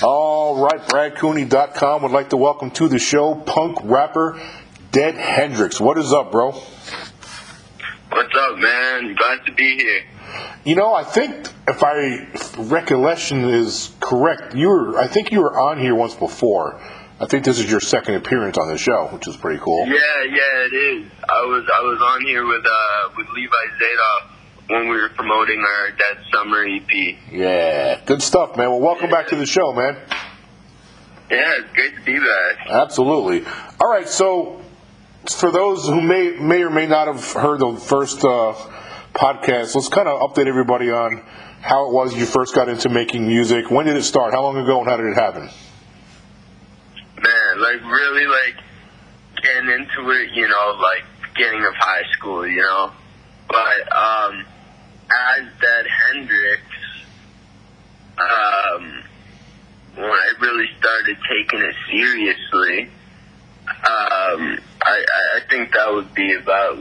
All right, BradCooney.com would like to welcome to the show punk rapper Dead Hendrix. What is up, bro? What's up, man? Glad to be here. You know, I think if I if recollection is correct, you were I think you were on here once before. I think this is your second appearance on the show, which is pretty cool. Yeah, yeah, it is. I was I was on here with uh with Levi Zadoff when we were promoting our Dead Summer EP. Yeah, good stuff, man. Well, welcome back to the show, man. Yeah, it's great to be back. Absolutely. All right, so for those who may may or may not have heard the first uh, podcast, let's kind of update everybody on how it was you first got into making music. When did it start? How long ago, and how did it happen? Man, like really like getting into it, you know, like beginning of high school, you know. But um as Dead Hendrix, um when I really started taking it seriously, um I, I think that would be about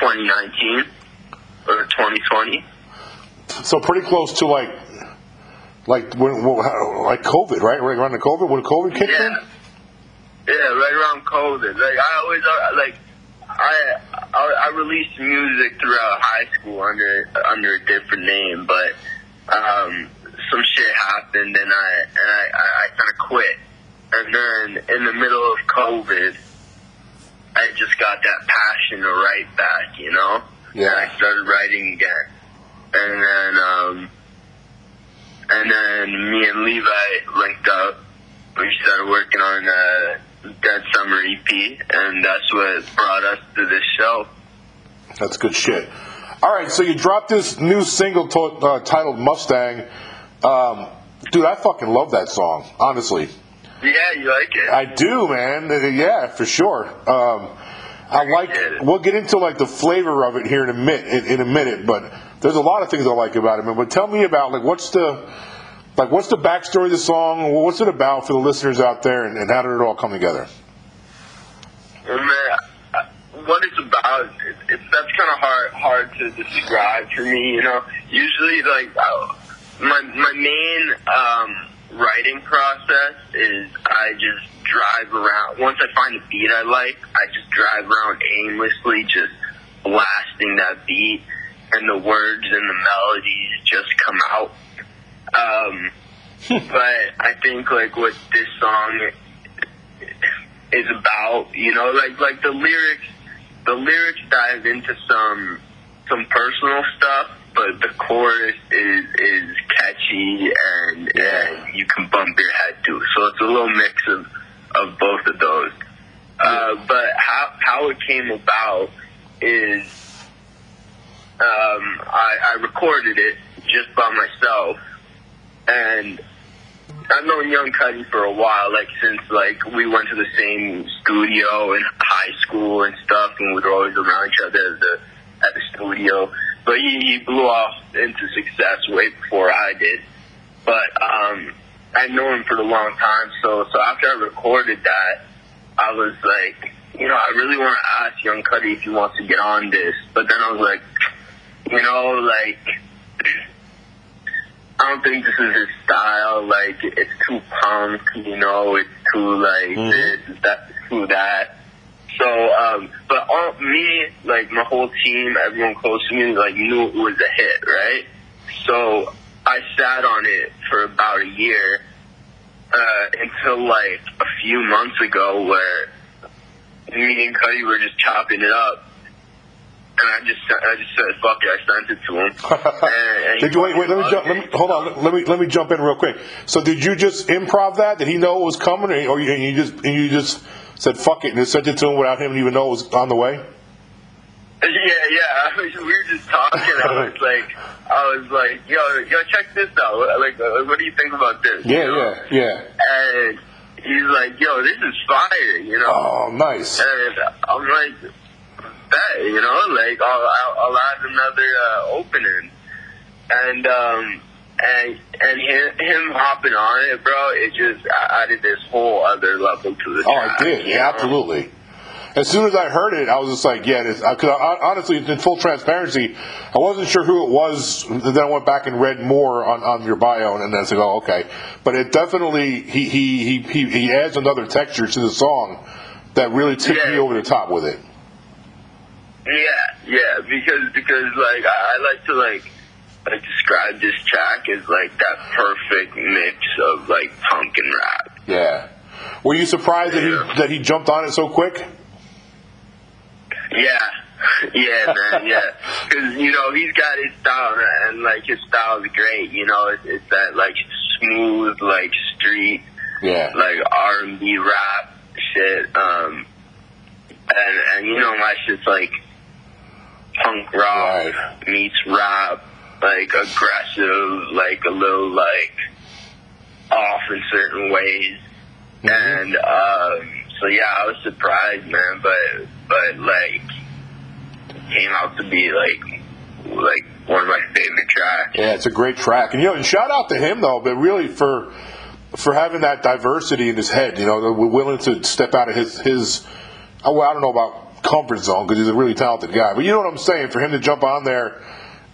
2019 or 2020. So pretty close to like like when like COVID, right? Right around the COVID when COVID kicked in. Yeah. Yeah, right around COVID. Like I always uh, like I, I I released music throughout high school under under a different name, but um, some shit happened and I and I, I, I kind of quit. And then in the middle of COVID, I just got that passion to write back, you know. Yeah. And I started writing again, and then um, and then me and Levi linked up. We started working on uh, Dead Summer EP, and that's what brought us to this show. That's good shit. All right, so you dropped this new single to, uh, titled Mustang. Um, dude, I fucking love that song, honestly. Yeah, you like it? I do, man. Uh, Yeah, for sure. Um, I like. We'll get into like the flavor of it here in a minute. In, in a minute, but there's a lot of things I like about it, man. But tell me about like what's the like what's the backstory of the song? What's it about for the listeners out there, and, and how did it all come together? Well, man, I- what it's about, it, it, that's kind of hard hard to describe for me. You know, usually like I, my my main um, writing process is I just drive around. Once I find a beat I like, I just drive around aimlessly, just blasting that beat, and the words and the melodies just come out. Um, but I think like what this song is about, you know, like like the lyrics the lyrics dive into some some personal stuff, but the chorus is is catchy and and you can bump your head to. So it's a little mix of of both of those. Uh, but how how it came about is um, I, I recorded it just by myself, and I've known Young Cuddy for a while, like since like we went to the same studio in high school and stuff, and we were always around each other at the at the studio. But he, he blew off into success way before I did. But um, I know him for a long time, so so after I recorded that, I was like, you know, I really want to ask Young Cuddy if he wants to get on this. But then I was like, you know, like. I don't think this is his style. Like it's too punk, you know. It's too like this, that, too that. So, um, but all, me, like my whole team, everyone close to me, like knew it was a hit, right? So I sat on it for about a year uh, until like a few months ago, where me and Cuddy were just chopping it up. And I just, I just said, "Fuck it!" I sent it to him. And- and Did you wait? Wait, let me jump. Let me, hold on. Let me let me jump in real quick. So, did you just improv that? Did he know it was coming, or or you, you just and you just said fuck it and sent it to him without him even know it was on the way? Yeah, yeah. I we were just talking. I was like, I was like, yo, yo, check this out. Like, uh, what do you think about this? Yeah, You know? yeah, yeah. And he's like, yo, this is fire. You know. Oh, nice. And I'm like, that, you know, like I'll, I'll, add another uh, opening, and um, and and him, him hopping on it, bro, it just added this whole other level to the Oh, track. it did. Yeah, know? absolutely. as soon as I heard it, I was just like, yeah. Because honestly, in full transparency, I wasn't sure who it was. Then I went back and read more on, on your bio, and then I was like, oh, okay. But it definitely he he he he adds another texture to the song that really tipped Yeah. me over the top with it. Yeah, yeah, because because like I, I like to like like describe this track as like that perfect mix of like punk and rap. Yeah. Were you surprised that he that he jumped on it so quick? Yeah, yeah, man, yeah. Because you know he's got his style, and like his style is great. You know, it's, it's that like smooth, like street, Yeah. like R and B rap shit. Um, and and you know my shit's like punk rock Right. meets rap, like aggressive, like a little like off in certain ways. Mhm. And um, so yeah, I was surprised, man. But but like came out to be like like one of my favorite tracks. Yeah, it's a great track, and you know, and shout out to him though, but really for for having that diversity in his head. You know, that we're willing to step out of his his. oh, Well, I don't know about comfort zone because he's a really talented guy, but you know what I'm saying. For him to jump on there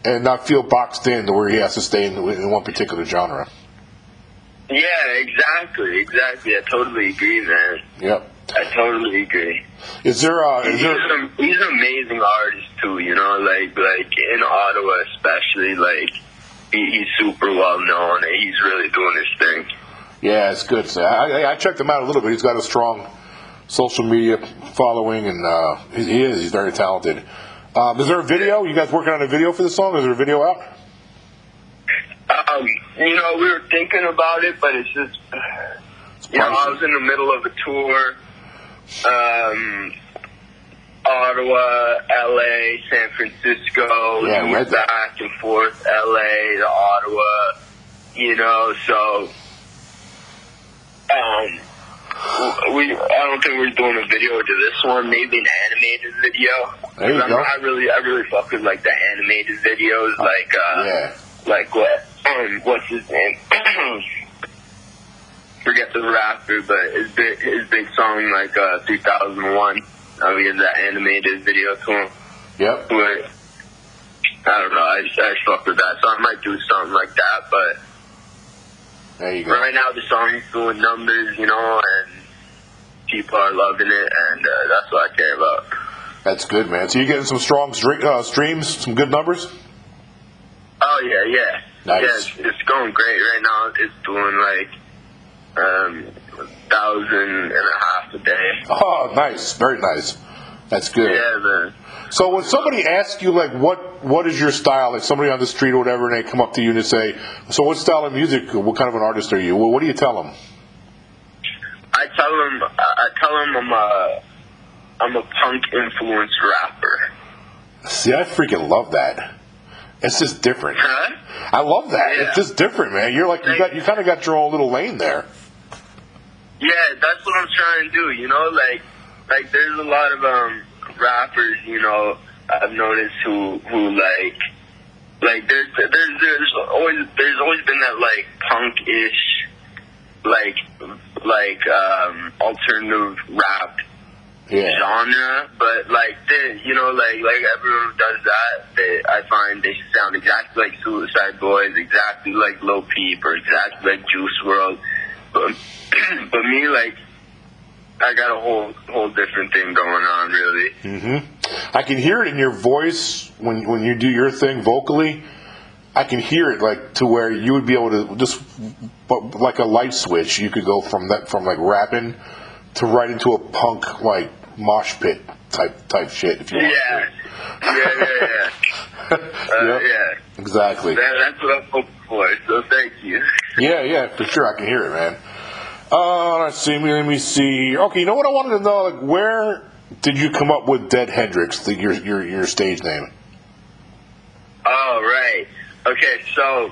and not feel boxed in to where he has to stay in, in one particular genre. Yeah, exactly, exactly. I totally agree, man. Yep. I totally agree. Is there? Uh, is He's, there? he's an amazing artist too, you know, like like in Ottawa especially, like he, he's super well known and he's really doing his thing. Yeah, it's good. So I, I- I checked him out a little bit. He's got a strong social media following, and uh, he, he is. He's very talented. Um, is there a video? You guys working on a video for the song? Is there a video out? Um, you know, we were thinking about it, but it's just, you know, I was in the middle of a tour, um, Ottawa, LA, San Francisco, Yeah, we that. back and forth, LA to Ottawa, you know, so, um, we, I don't think we're doing a video to this one, maybe an animated video. There you I'm- go. I really, I really fuck with like the animated videos, like, uh, Yeah. like what um, what's his name? Forget the rapper, but his big his big song like uh 2001. Uh, we had that animated video to him. Yep. But I don't know. I just, I just fuck with that, so I might do something like that. But There you go. right now, the song's doing numbers, you know, and people are loving it, and uh, that's what I care about. That's good, man. So you're getting some strong stre- uh, streams, some good numbers. Oh yeah, yeah. Nice. Yeah, it's, it's going great right now. It's doing like um thousand and a half a day. Oh, nice, very nice. That's good. Yeah, man. So when somebody asks you like what what is your style, like somebody on the street or whatever, and they come up to you and they say, "So what style of music? What kind of an artist are you?" Well, what do you tell them? I tell them I tell them I'm a, I'm a punk influenced rapper. See, I freaking love that. It's just different. Huh? I love that. Yeah. It's just different, man. You're like you got you kind of got your own little lane there. Yeah, that's what I'm trying to do. You know, like, like there's a lot of um rappers. You know, I've noticed who who like, like there's there's there's always there's always been that like punk ish, like like um alternative rap Yeah. genre, but like they, you know, like like everyone does that, they, I find they sound exactly like Suicide Boys, exactly like Lil Peep, or exactly like Juice WRLD. But but me, like, I got a whole whole different thing going on, really. Mm-hmm. I can hear it in your voice when when you do your thing vocally. I can hear it like to where you would be able to just, but like a light switch, you could go from that from like rapping to right into a punk like mosh pit type type shit. If you want Yeah, yeah, yeah, yeah. to. Uh, Yep, yeah. exactly. That, that's what I'm hoping for. So thank you. Yeah, yeah, for sure. I can hear it, man. Uh, let's see. Let me see. Okay, you know what I wanted to know? Like, where did you come up with Dead Hendrix, the, your your your stage name? Oh, right. Okay, so,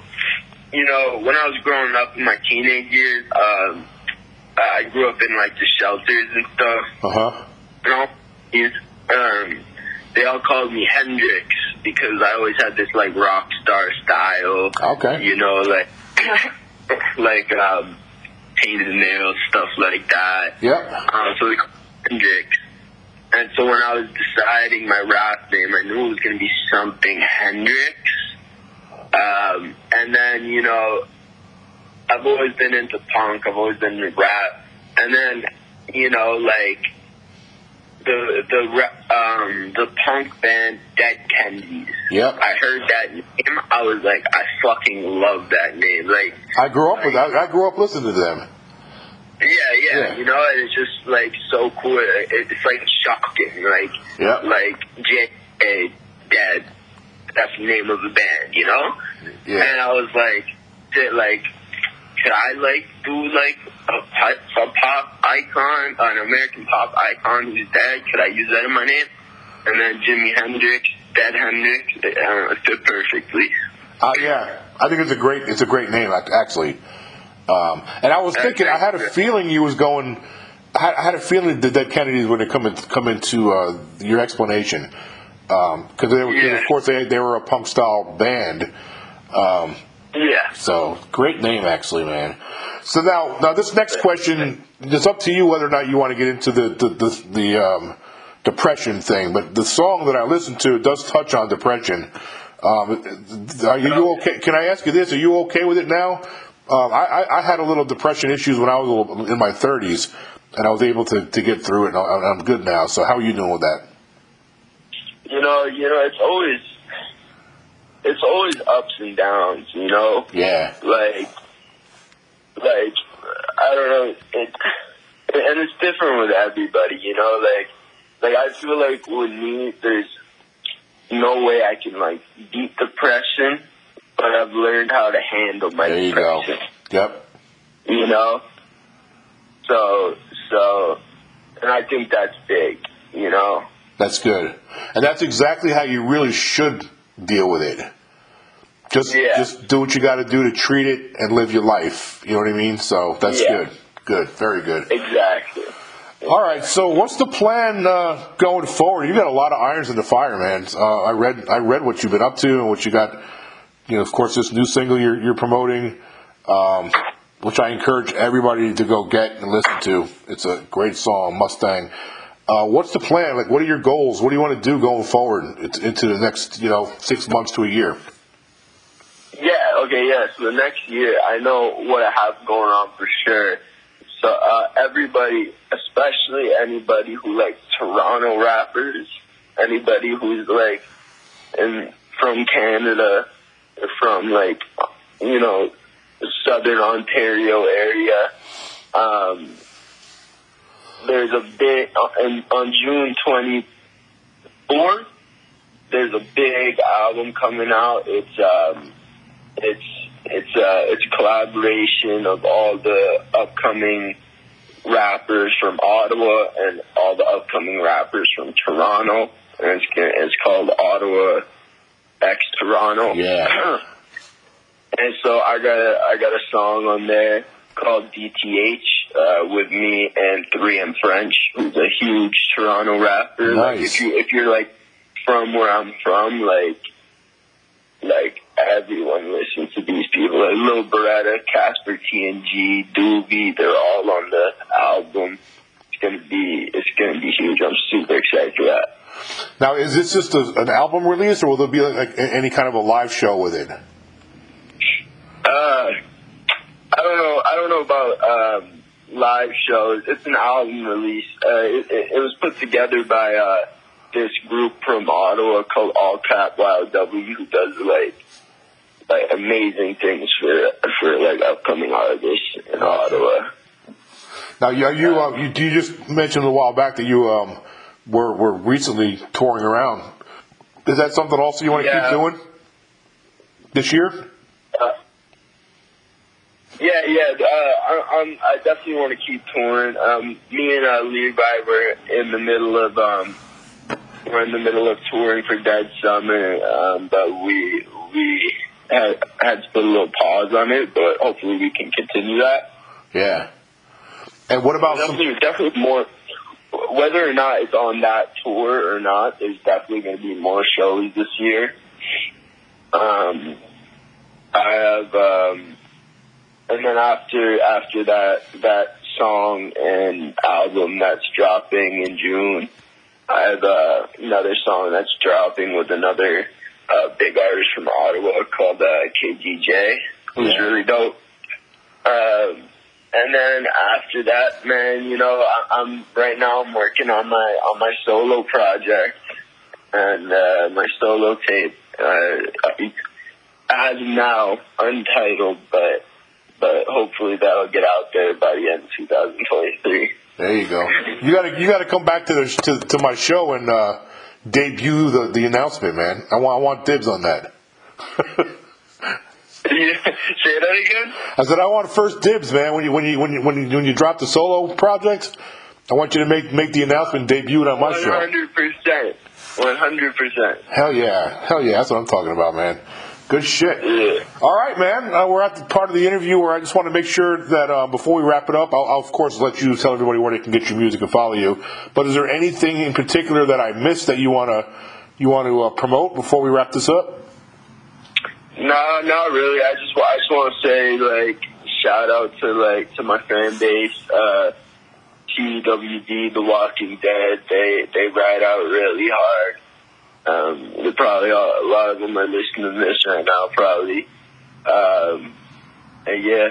you know, when I was growing up in my teenage years, um, I grew up in, like, the shelters and stuff. Uh huh. You know, these, um, they all called me Hendrix because I always had this, like, rock star style. Okay. You know, like, like, um, painted nails, stuff like that. Yep. Um, so they called Hendrix. and so when I was deciding my rap name, I knew it was going to be something Hendrix. Um, and then, you know, I've always been into punk. I've always been into rap. And then, you know, like the the um the punk band Dead Kennedys. Yep. I heard that name. I was like, I fucking love that name. Like, I grew up with. I, I grew up listening to them. Yeah, yeah, Yeah. you know, and it's just like so cool. It's like shocking. Like, Yep. like J A Dead. That's the name of the band, you know. Yeah. And I was like, did, like, could I like do like a pop, a pop icon, an American pop icon who's dead? Could I use that in my name? And then Jimi Hendrix, Dead Hendrix, uh, it fit perfectly. Uh, yeah, I think it's a great. It's a great name, actually. Um, and I was thinking, I had a feeling you was going. I had, a feeling that Dead Kennedys would come in, come into uh, your explanation because they were, 'cause Yeah. of course, they they were a punk style band. Um, Yeah. So great name, actually, man. So now, now this next question, it's up to you whether or not you want to get into the the the, the um, depression thing. But the song that I listened to does touch on depression. Um, are you okay? Can I ask you this? Are you okay with it now? Um, I, I, I had a little depression issues when I was a little- in my 30s, and I was able to, to get through it, and I'm good now. So how are you doing with that? You know, you know, it's always, it's always ups and downs. You know, Yeah, like, like I don't know, it, and it's different with everybody. You know, like, like I feel like with me, there's no way I can like beat depression, but I've learned how to handle my there you go. Yep. You know, so so, and I think that's big. You know. That's good. And that's exactly how you really should deal with it. Just Yeah. just do what you got to do to treat it and live your life. You know what I mean? So that's Yeah. good. Good. Very good. Exactly. All right. So what's the plan uh, going forward? You got a lot of irons in the fire, man. Uh, I read I read what you've been up to and what you got. You know, of course, this new single you're, you're promoting, um, which I encourage everybody to go get and listen to. It's a great song, Mustang. Uh, what's the plan? Like, what are your goals? What do you want to do going forward into the next, you know, six months to a year? Yeah, okay, yeah. So the next year, I know what I have going on for sure. So uh, everybody, especially anybody who likes Toronto rappers, anybody who's like in from Canada, from like you know Southern Ontario area. Um, there's a big on, on June twenty fourth. There's a big album coming out. It's um, it's it's uh it's a collaboration of all the upcoming rappers from Ottawa and all the upcoming rappers from Toronto, and it's it's called Ottawa X Toronto. Yeah. and so I got a I got a song on there called DTH uh, with me and 3M French, who's a huge Toronto rapper. Like Nice. if you if you're like from where I'm from, like like everyone listens to these people. Like Lil Beretta, Casper TNG, Doobie, they're all on the album. It's gonna be it's gonna be huge. I'm super excited for that. Now, is this just a, an album release, or will there be like, like any kind of a live show with it? Uh, I don't know. I don't know about um, live shows. It's an album release. Uh, it, it, it was put together by uh, this group from Ottawa called All Cap Wild W, who does like like amazing things for for like upcoming artists in Ottawa. Now, you, you, uh, you, you just mentioned a while back that you um, were, were recently touring around. Is that something also you want to Yeah. keep doing this year? Yeah, yeah. Uh, I, I'm, I definitely want to keep touring. Um, me and uh, Levi were in the middle of um, we're in the middle of touring for Dead Summer, um, but we we had, had to put a little pause on it. But hopefully, we can continue that. Yeah. And what about some? Definitely, definitely more. Whether or not it's on that tour or not, there's definitely going to be more shows this year. Um, I have, um, and then after after that that song and album that's dropping in June, I have uh, another song that's dropping with another uh, big artist from Ottawa called uh, KDJ, who's Yeah. really dope. Um, and then after that, man, you know, I, I'm right now I'm working on my on my solo project and uh, my solo tape. Uh, as now, untitled, but but hopefully that'll get out there by the end of 2023. There you go. You gotta you gotta come back to the to, to my show and uh, debut the, the announcement, man. I want I want dibs on that. Say that again. I said I want first dibs, man. When you when you when you when you, when you drop the solo project, I want you to make make the announcement debut it on my One show. hundred percent. One hundred percent. Hell yeah, hell yeah. That's what I'm talking about, man. Good shit. Yeah. All right, man. Uh, we're at the part of the interview where I just want to make sure that uh, before we wrap it up, I'll, I'll of course let you tell everybody where they can get your music and follow you. But is there anything in particular that I missed that you want to you want to uh, promote before we wrap this up? No, not really. I just I just want to say like shout out to like to my fan base. Uh, TWD, The Walking Dead. They they ride out really hard. Um, they're probably all, a lot of them are listening to this right now, probably. Um, and yeah.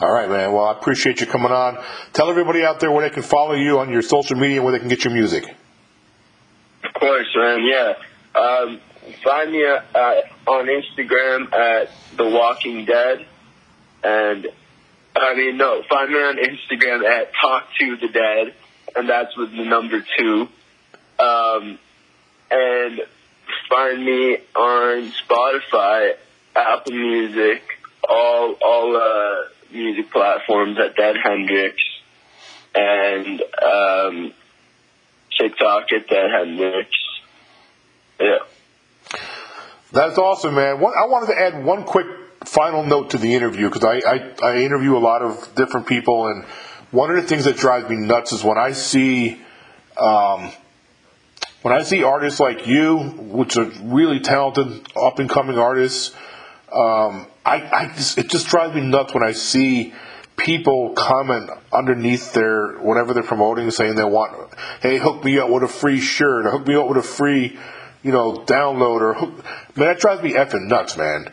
All right, man. Well, I appreciate you coming on. Tell everybody out there where they can follow you on your social media and where they can get your music. Of course, man. Yeah. Um, find me uh, on Instagram at The Walking Dead, and I mean no, find me on Instagram at Talk to the Dead, and that's with the number two. Um, and find me on Spotify, Apple Music, all all uh, music platforms at Dead Hendrix, and um, TikTok at Dead Hendrix. Yeah. That's awesome, man. One, I wanted to add one quick final note to the interview because I, I, I interview a lot of different people, and one of the things that drives me nuts is when I see um, when I see artists like you, which are really talented, up and coming artists. Um, I, I just, it just drives me nuts when I see people comment underneath their whatever they're promoting, saying they want, hey, hook me up with a free shirt, or hook me up with a free, you know, download, or hook. Man, that drives me effing nuts, man.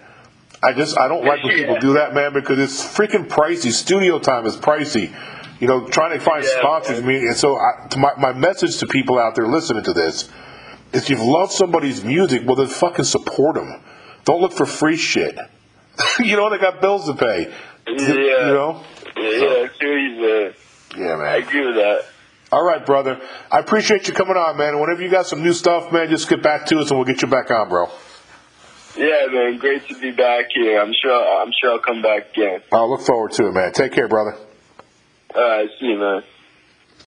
I just I don't like when people do that, man, because it's freaking pricey. Studio time is pricey. You know, trying to find Yeah, sponsors. I mean, and so I, to my my message to people out there listening to this is, if you love somebody's music, well then fucking support them. Don't look for free shit. you know they got bills to pay. Yeah. You know. Yeah, yeah, seriously. Yeah, man. I agree with that. All right, brother. I appreciate you coming on, man. Whenever you got some new stuff, man, just get back to us and we'll get you back on, bro. Yeah, man, great to be back here. I'm sure I'm sure I'll come back again. I'll look forward to it, man. Take care, brother. All right, see you, man.